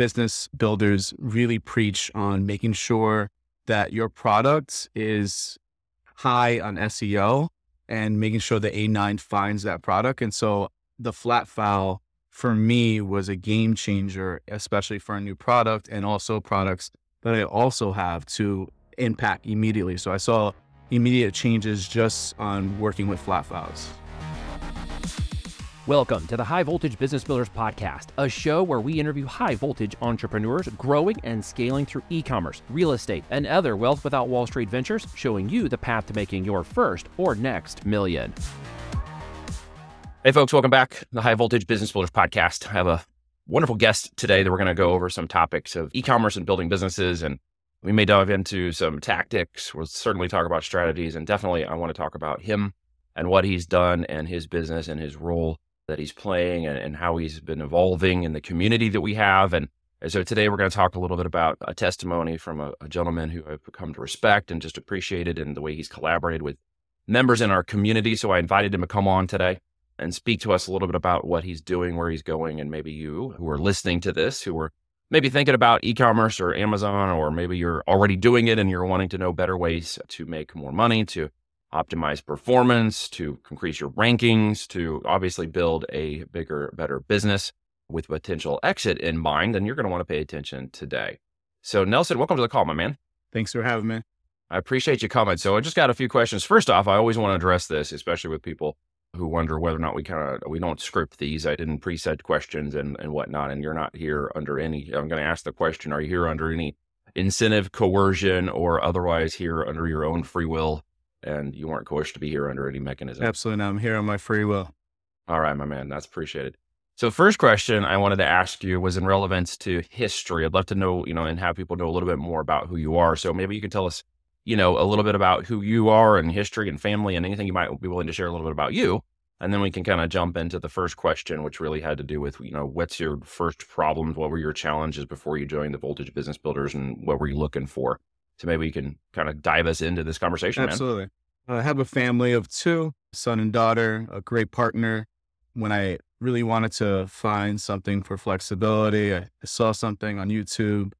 business builders really preach on making sure that your product is high on SEO and making sure the A9 finds that product. And so the flat file for me was a game changer, especially for a new product and also products that I also have to impact immediately. So I saw immediate changes just on working with flat files. Welcome to the High Voltage Business Builders Podcast, a show where we interview high voltage entrepreneurs growing and scaling through e commerce, real estate, and other wealth without Wall Street ventures, showing you the path to making your first or next million. Hey, folks, welcome back to the High Voltage Business Builders Podcast. I have a wonderful guest today that we're going to go over some topics of e commerce and building businesses. And we may dive into some tactics. We'll certainly talk about strategies. And definitely, I want to talk about him and what he's done and his business and his role that he's playing and, and how he's been evolving in the community that we have. And, so today we're going to talk a little bit about a testimony from a, a gentleman who I've come to respect and just appreciated and the way he's collaborated with members in our community. So I invited him to come on today and speak to us a little bit about what he's doing, where he's going, and maybe you who are listening to this, who are maybe thinking about e-commerce or Amazon, or maybe you're already doing it and you're wanting to know better ways to make more money, to optimize performance, to increase your rankings, to obviously build a bigger, better business with potential exit in mind, then you're going to want to pay attention today. So, Nelson, welcome to the call, my man. Thanks for having me. I appreciate you coming. So, I just got a few questions. First off, I always want to address this, especially with people who wonder whether or not we kind of we don't script these. I didn't preset questions and and whatnot, and you're not here under any. I'm going to ask the question: Are you here under any incentive, coercion, or otherwise here under your own free will? And you weren't coerced to be here under any mechanism. Absolutely not. I'm here on my free will. All right, my man. That's appreciated. So, first question I wanted to ask you was in relevance to history. I'd love to know, you know, and have people know a little bit more about who you are. So, maybe you can tell us, you know, a little bit about who you are and history and family and anything you might be willing to share a little bit about you. And then we can kind of jump into the first question, which really had to do with, you know, what's your first problems? What were your challenges before you joined the Voltage Business Builders and what were you looking for? So maybe you can kind of dive us into this conversation. Absolutely. Man. I have a family of two, son and daughter, a great partner. When I really wanted to find something for flexibility, I saw something on YouTube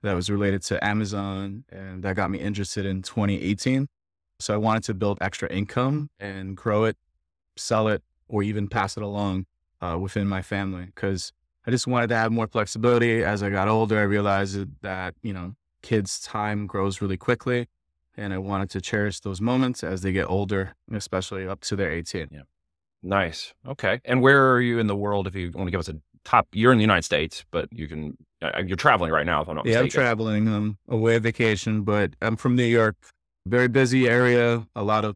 that was related to Amazon and that got me interested in 2018. So I wanted to build extra income and grow it, sell it, or even pass it along uh, within my family because I just wanted to have more flexibility. As I got older, I realized that, you know, kids' time grows really quickly. And I wanted to cherish those moments as they get older, especially up to their 18. Yeah. Nice. Okay. And where are you in the world? If you want to give us a top, you're in the United States, but you can, uh, you're traveling right now, if I'm not yeah, mistaken. I'm traveling. I'm away on vacation, but I'm from New York. Very busy area, a lot of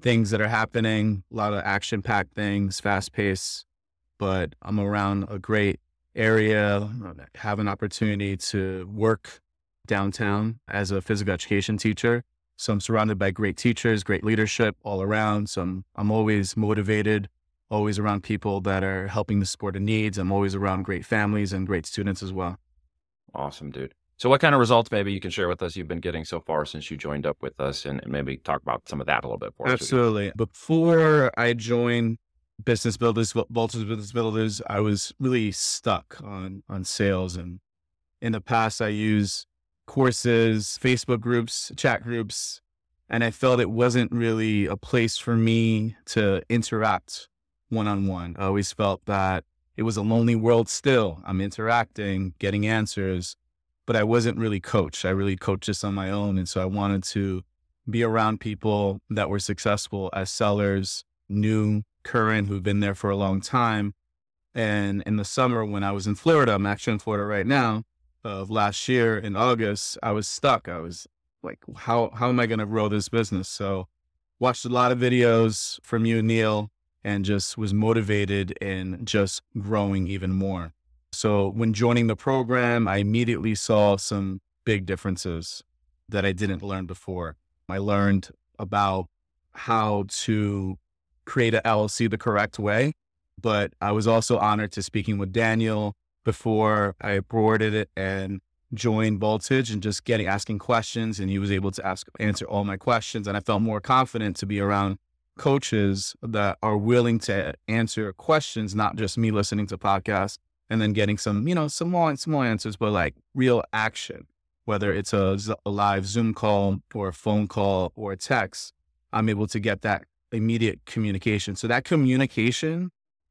things that are happening, a lot of action packed things, fast pace. But I'm around a great area, have an opportunity to work downtown as a physical education teacher. So I'm surrounded by great teachers, great leadership all around. So I'm, I'm always motivated, always around people that are helping the support the needs. I'm always around great families and great students as well. Awesome, dude. So what kind of results maybe you can share with us you've been getting so far since you joined up with us and maybe talk about some of that a little bit for us. Absolutely. Before I joined Business Builders, Voltage Business Builders, I was really stuck on on sales. And in the past I used courses, Facebook groups, chat groups. And I felt it wasn't really a place for me to interact one on one. I always felt that it was a lonely world still. I'm interacting, getting answers, but I wasn't really coached. I really coached this on my own. And so I wanted to be around people that were successful as sellers, new, current, who've been there for a long time. And in the summer when I was in Florida, I'm actually in Florida right now, of last year in August, I was stuck. I was like, how how am I going to grow this business? So watched a lot of videos from you, Neil, and just was motivated in just growing even more. So when joining the program, I immediately saw some big differences that I didn't learn before. I learned about how to create an LLC the correct way, but I was also honored to speaking with Daniel before I boarded it and joined Voltage and just getting asking questions. And he was able to ask answer all my questions. And I felt more confident to be around coaches that are willing to answer questions, not just me listening to podcasts, and then getting some, you know, small, small answers, but like real action, whether it's a, a live Zoom call or a phone call or a text, I'm able to get that immediate communication. So that communication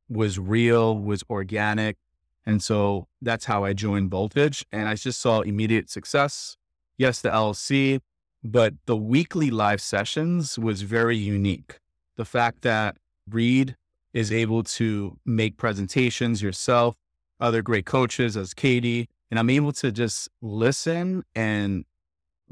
was real, was organic. And so that's how I joined Voltage. And I just saw immediate success. Yes, the LLC, but the weekly live sessions was very unique. The fact that Reed is able to make presentations yourself, other great coaches as Katie, and I'm able to just listen and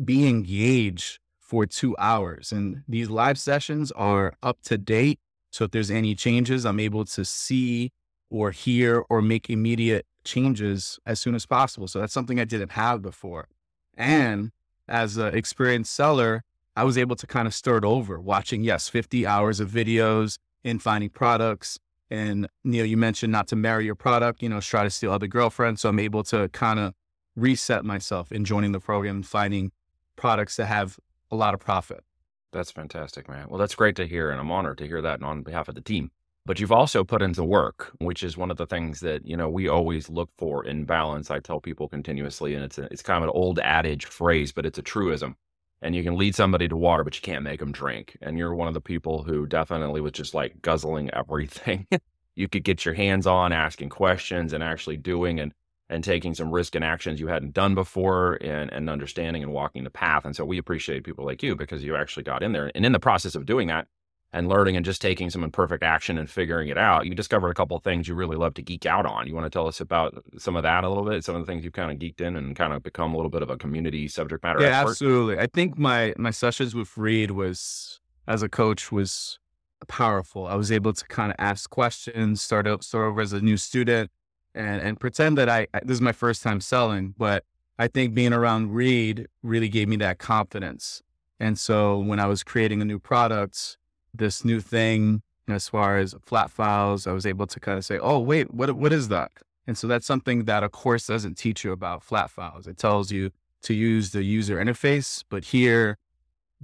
be engaged for two hours. And these live sessions are up to date. So if there's any changes, I'm able to see or hear or make immediate changes as soon as possible. So that's something I didn't have before. And as an experienced seller, I was able to kind of start over watching, yes, 50 hours of videos in finding products. And Neil, you mentioned not to marry your product, you know, try to steal other girlfriends. So I'm able to kind of reset myself in joining the program and finding products that have a lot of profit. That's fantastic, man. Well, that's great to hear. And I'm honored to hear that on behalf of the team. But you've also put into work, which is one of the things that, you know, we always look for in balance. I tell people continuously, and it's a, it's kind of an old adage phrase, but it's a truism. And you can lead somebody to water, but you can't make them drink. And you're one of the people who definitely was just like guzzling everything you could get your hands on, asking questions and actually doing. And and taking some risk and actions you hadn't done before and, and understanding and walking the path. And so we appreciate people like you because you actually got in there. And in the process of doing that and learning and just taking some imperfect action and figuring it out, you discovered a couple of things you really love to geek out on. You want to tell us about some of that a little bit, some of the things you've kind of geeked in and kind of become a little bit of a community subject matter yeah, expert? absolutely. I think my my sessions with Reed was as a coach was powerful. I was able to kind of ask questions, start out start over as a new student and and pretend that I, I this is my first time selling, but I think being around Reed really gave me that confidence. And so when I was creating a new product, this new thing as far as flat files, I was able to kind of say, "Oh, wait, what what is that?" And so that's something that a course doesn't teach you about flat files. It tells you to use the user interface, but here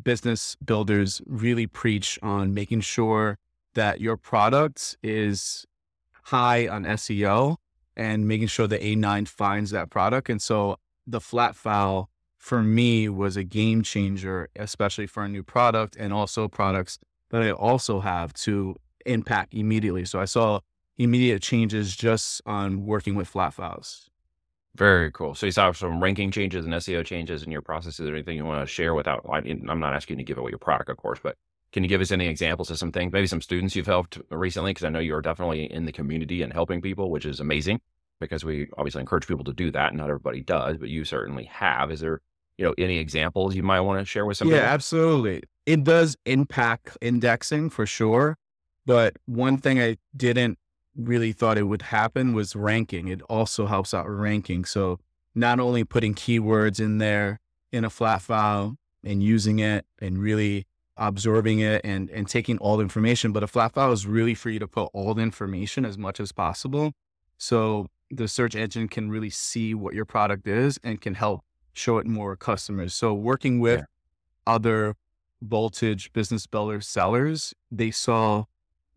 business builders really preach on making sure that your product is high on SEO and making sure the A9 finds that product. And so the flat file for me was a game changer, especially for a new product and also products that I also have to impact immediately. So I saw immediate changes just on working with flat files. Very cool. So you saw some ranking changes and SEO changes in your processes or anything you want to share without, I'm not asking you to give away your product, of course, but can you give us any examples of some things, maybe some students you've helped recently? Because I know you're definitely in the community and helping people, which is amazing because we obviously encourage people to do that. Not everybody does, but you certainly have. Is there, you know, any examples you might want to share with somebody? Yeah, absolutely. It does impact indexing for sure. But one thing I didn't really thought it would happen was ranking. It also helps out ranking. So not only putting keywords in there in a flat file and using it and really absorbing it and, and taking all the information. But a flat file is really for you to put all the information as much as possible. So the search engine can really see what your product is and can help show it more customers. So working with yeah. other voltage business builder sellers, they saw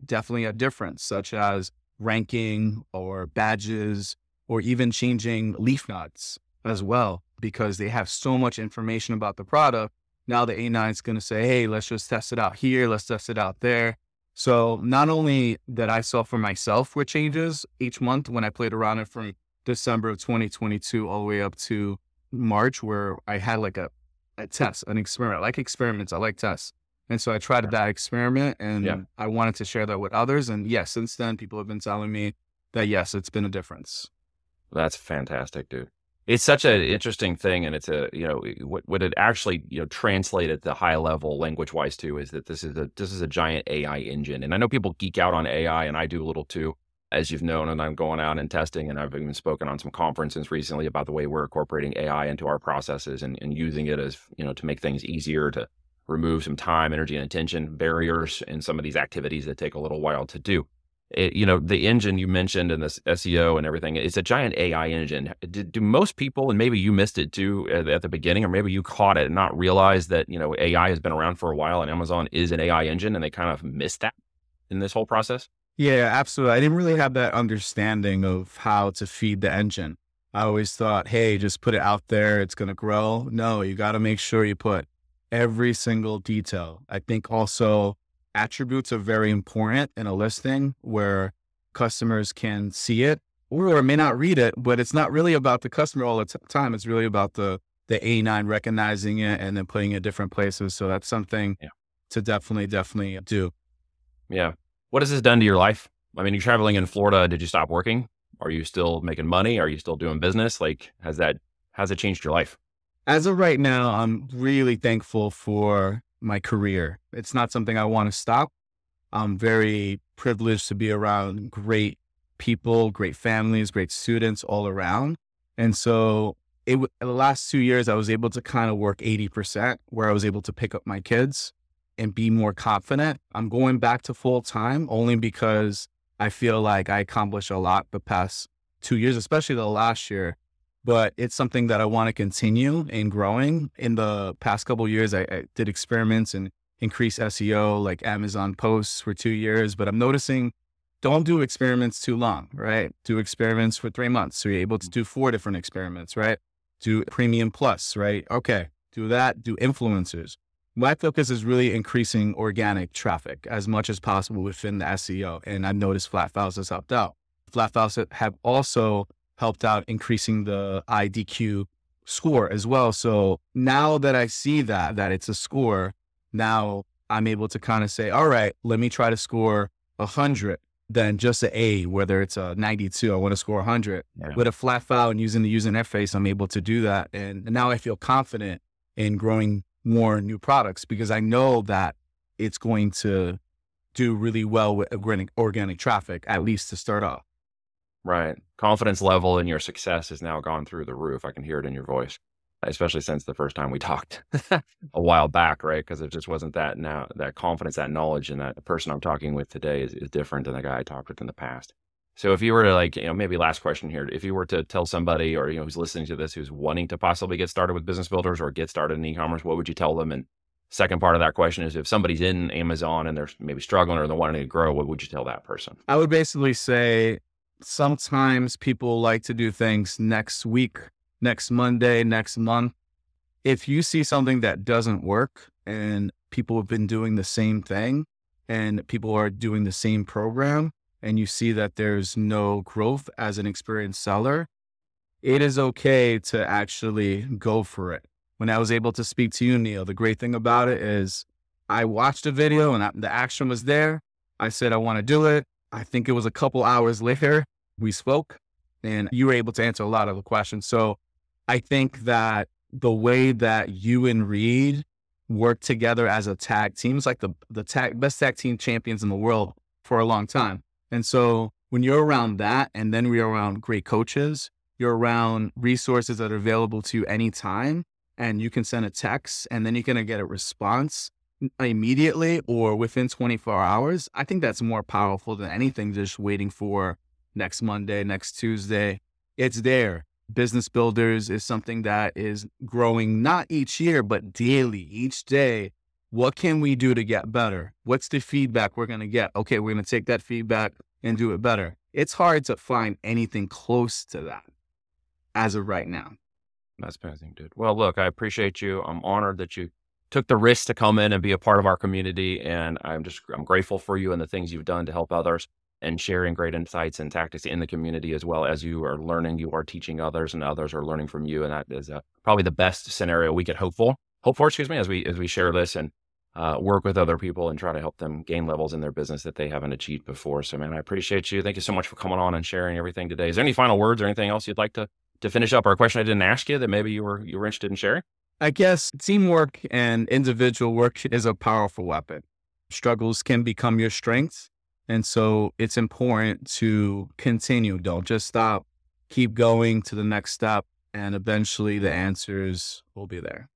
definitely a difference, such as ranking or badges or even changing leaf nodes as well, because they have so much information about the product now the A9 is going to say, hey, let's just test it out here. Let's test it out there. So not only that I saw for myself with changes each month when I played around it from December of 2022 all the way up to March, where I had like a, a test, an experiment. I like experiments. I like tests. And so I tried that experiment and yeah. I wanted to share that with others. And yes, since then, people have been telling me that yes, it's been a difference. That's fantastic, dude it's such an interesting thing and it's a you know what what it actually you know translated the high level language wise too is that this is a this is a giant ai engine and i know people geek out on ai and i do a little too as you've known and i'm going out and testing and i've even spoken on some conferences recently about the way we're incorporating ai into our processes and, and using it as you know to make things easier to remove some time energy and attention barriers in some of these activities that take a little while to do it, you know, the engine you mentioned and this SEO and everything, it's a giant AI engine. Do, do, most people, and maybe you missed it too at, the beginning, or maybe you caught it and not realize that, you know, AI has been around for a while and Amazon is an AI engine and they kind of missed that in this whole process? Yeah, absolutely. I didn't really have that understanding of how to feed the engine. I always thought, hey, just put it out there, it's going to grow. No, you got to make sure you put every single detail. I think also attributes are very important in a listing where customers can see it or may not read it, but it's not really about the customer all the t- time. It's really about the the A9 recognizing it and then putting it different places. So that's something yeah. to definitely, definitely do. Yeah. What has this done to your life? I mean, you're traveling in Florida. Did you stop working? Are you still making money? Are you still doing business? Like, has that has it changed your life? As of right now, I'm really thankful for my career. It's not something I want to stop. I'm very privileged to be around great people, great families, great students all around. And so it the last two years I was able to kind of work 80% where I was able to pick up my kids and be more confident. I'm going back to full time only because I feel like I accomplished a lot the past two years, especially the last year. But it's something that I want to continue in growing. In the past couple years, I, I did experiments and increase SEO, like Amazon posts for two years. But I'm noticing don't do experiments too long, right? Do experiments for three months. So you're able to mm. do four different experiments, right? Do premium plus, right? Okay, do that, do influencers. My focus is really increasing organic traffic as much as possible within the SEO. And I've noticed Flat Files has helped out. Flat Files have also helped out increasing the IDQ score as well. So now that I see that, that it's a score, now I'm able to kind of say, all right, let me try to score 100 than just an A, whether it's a 92, I want to score 100. Yeah. With a flat file and using the user interface, I'm able to do that. And now I feel confident in growing more new products because I know that it's going to do really well with organic, organic traffic, at least to start off. Right. Confidence level in your success has now gone through the roof. I can hear it in your voice especially since the first time we talked a while back, right? Because it just wasn't that now that confidence, that knowledge, and that person I'm talking with today is, is different than the guy I talked with in the past. So if you were to like, you know, maybe last question here, if you were to tell somebody or you know who's listening to this who's wanting to possibly get started with business builders or get started in e-commerce, what would you tell them? And second part of that question is if somebody's in Amazon and they're maybe struggling or they're wanting to grow, what would you tell that person? I would basically say sometimes people like to do things next week next Monday, next month. If you see something that doesn't work and people have been doing the same thing and people are doing the same program and you see that there's no growth as an experienced seller, it is okay to actually go for it. When I was able to speak to you, Neil, the great thing about it is I watched a video and the action was there. I said, I want to do it. I think it was a couple hours later, we spoke and you were able to answer a lot of the questions. So I think that the way that you and Reed work together as a tag team is like the the tag, best tag team champions in the world for a long time. And so when you're around that, and then we're around great coaches, you're around resources that are available to you anytime, and you can send a text, and then you're gonna get a response immediately or within 24 hours. I think that's more powerful than anything just waiting for next Monday, next Tuesday. It's there business builders is something that is growing not each year, but daily, each day. What can we do to get better? What's the feedback we're going to get? Okay, we're going to take that feedback and do it better. It's hard to find anything close to that as of right now. That's amazing, dude. Well, look, I appreciate you. I'm honored that you took the risk to come in and be a part of our community. And I'm just, I'm grateful for you and the things you've done to help others and sharing great insights and tactics in the community as well as you are learning you are teaching others and others are learning from you and that is uh, probably the best scenario we could hope for hope for excuse me as we as we share this and uh, work with other people and try to help them gain levels in their business that they haven't achieved before so man i appreciate you thank you so much for coming on and sharing everything today is there any final words or anything else you'd like to to finish up or a question i didn't ask you that maybe you were you were interested in sharing i guess teamwork and individual work is a powerful weapon struggles can become your strengths and so it's important to continue. Don't just stop. Keep going to the next step. And eventually the answers will be there.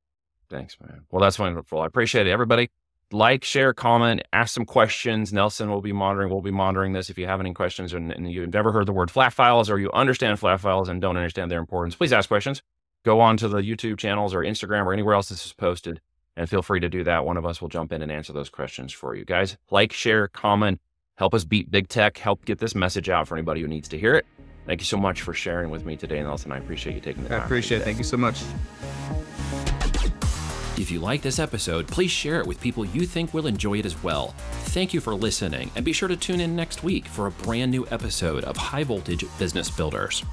Thanks, man. Well, that's wonderful. I appreciate it. Everybody, like, share, comment, ask some questions. Nelson will be monitoring. We'll be monitoring this. If you have any questions and, and you've never heard the word flat files or you understand flat files and don't understand their importance, please ask questions. Go on to the YouTube channels or Instagram or anywhere else this is posted and feel free to do that. One of us will jump in and answer those questions for you guys. Like, share, comment, help us beat big tech, help get this message out for anybody who needs to hear it. Thank you so much for sharing with me today, Nelson. I appreciate you taking the time. I appreciate it. Thank you so much. If you like this episode, please share it with people you think will enjoy it as well. Thank you for listening, and be sure to tune in next week for a brand new episode of High Voltage Business Builders.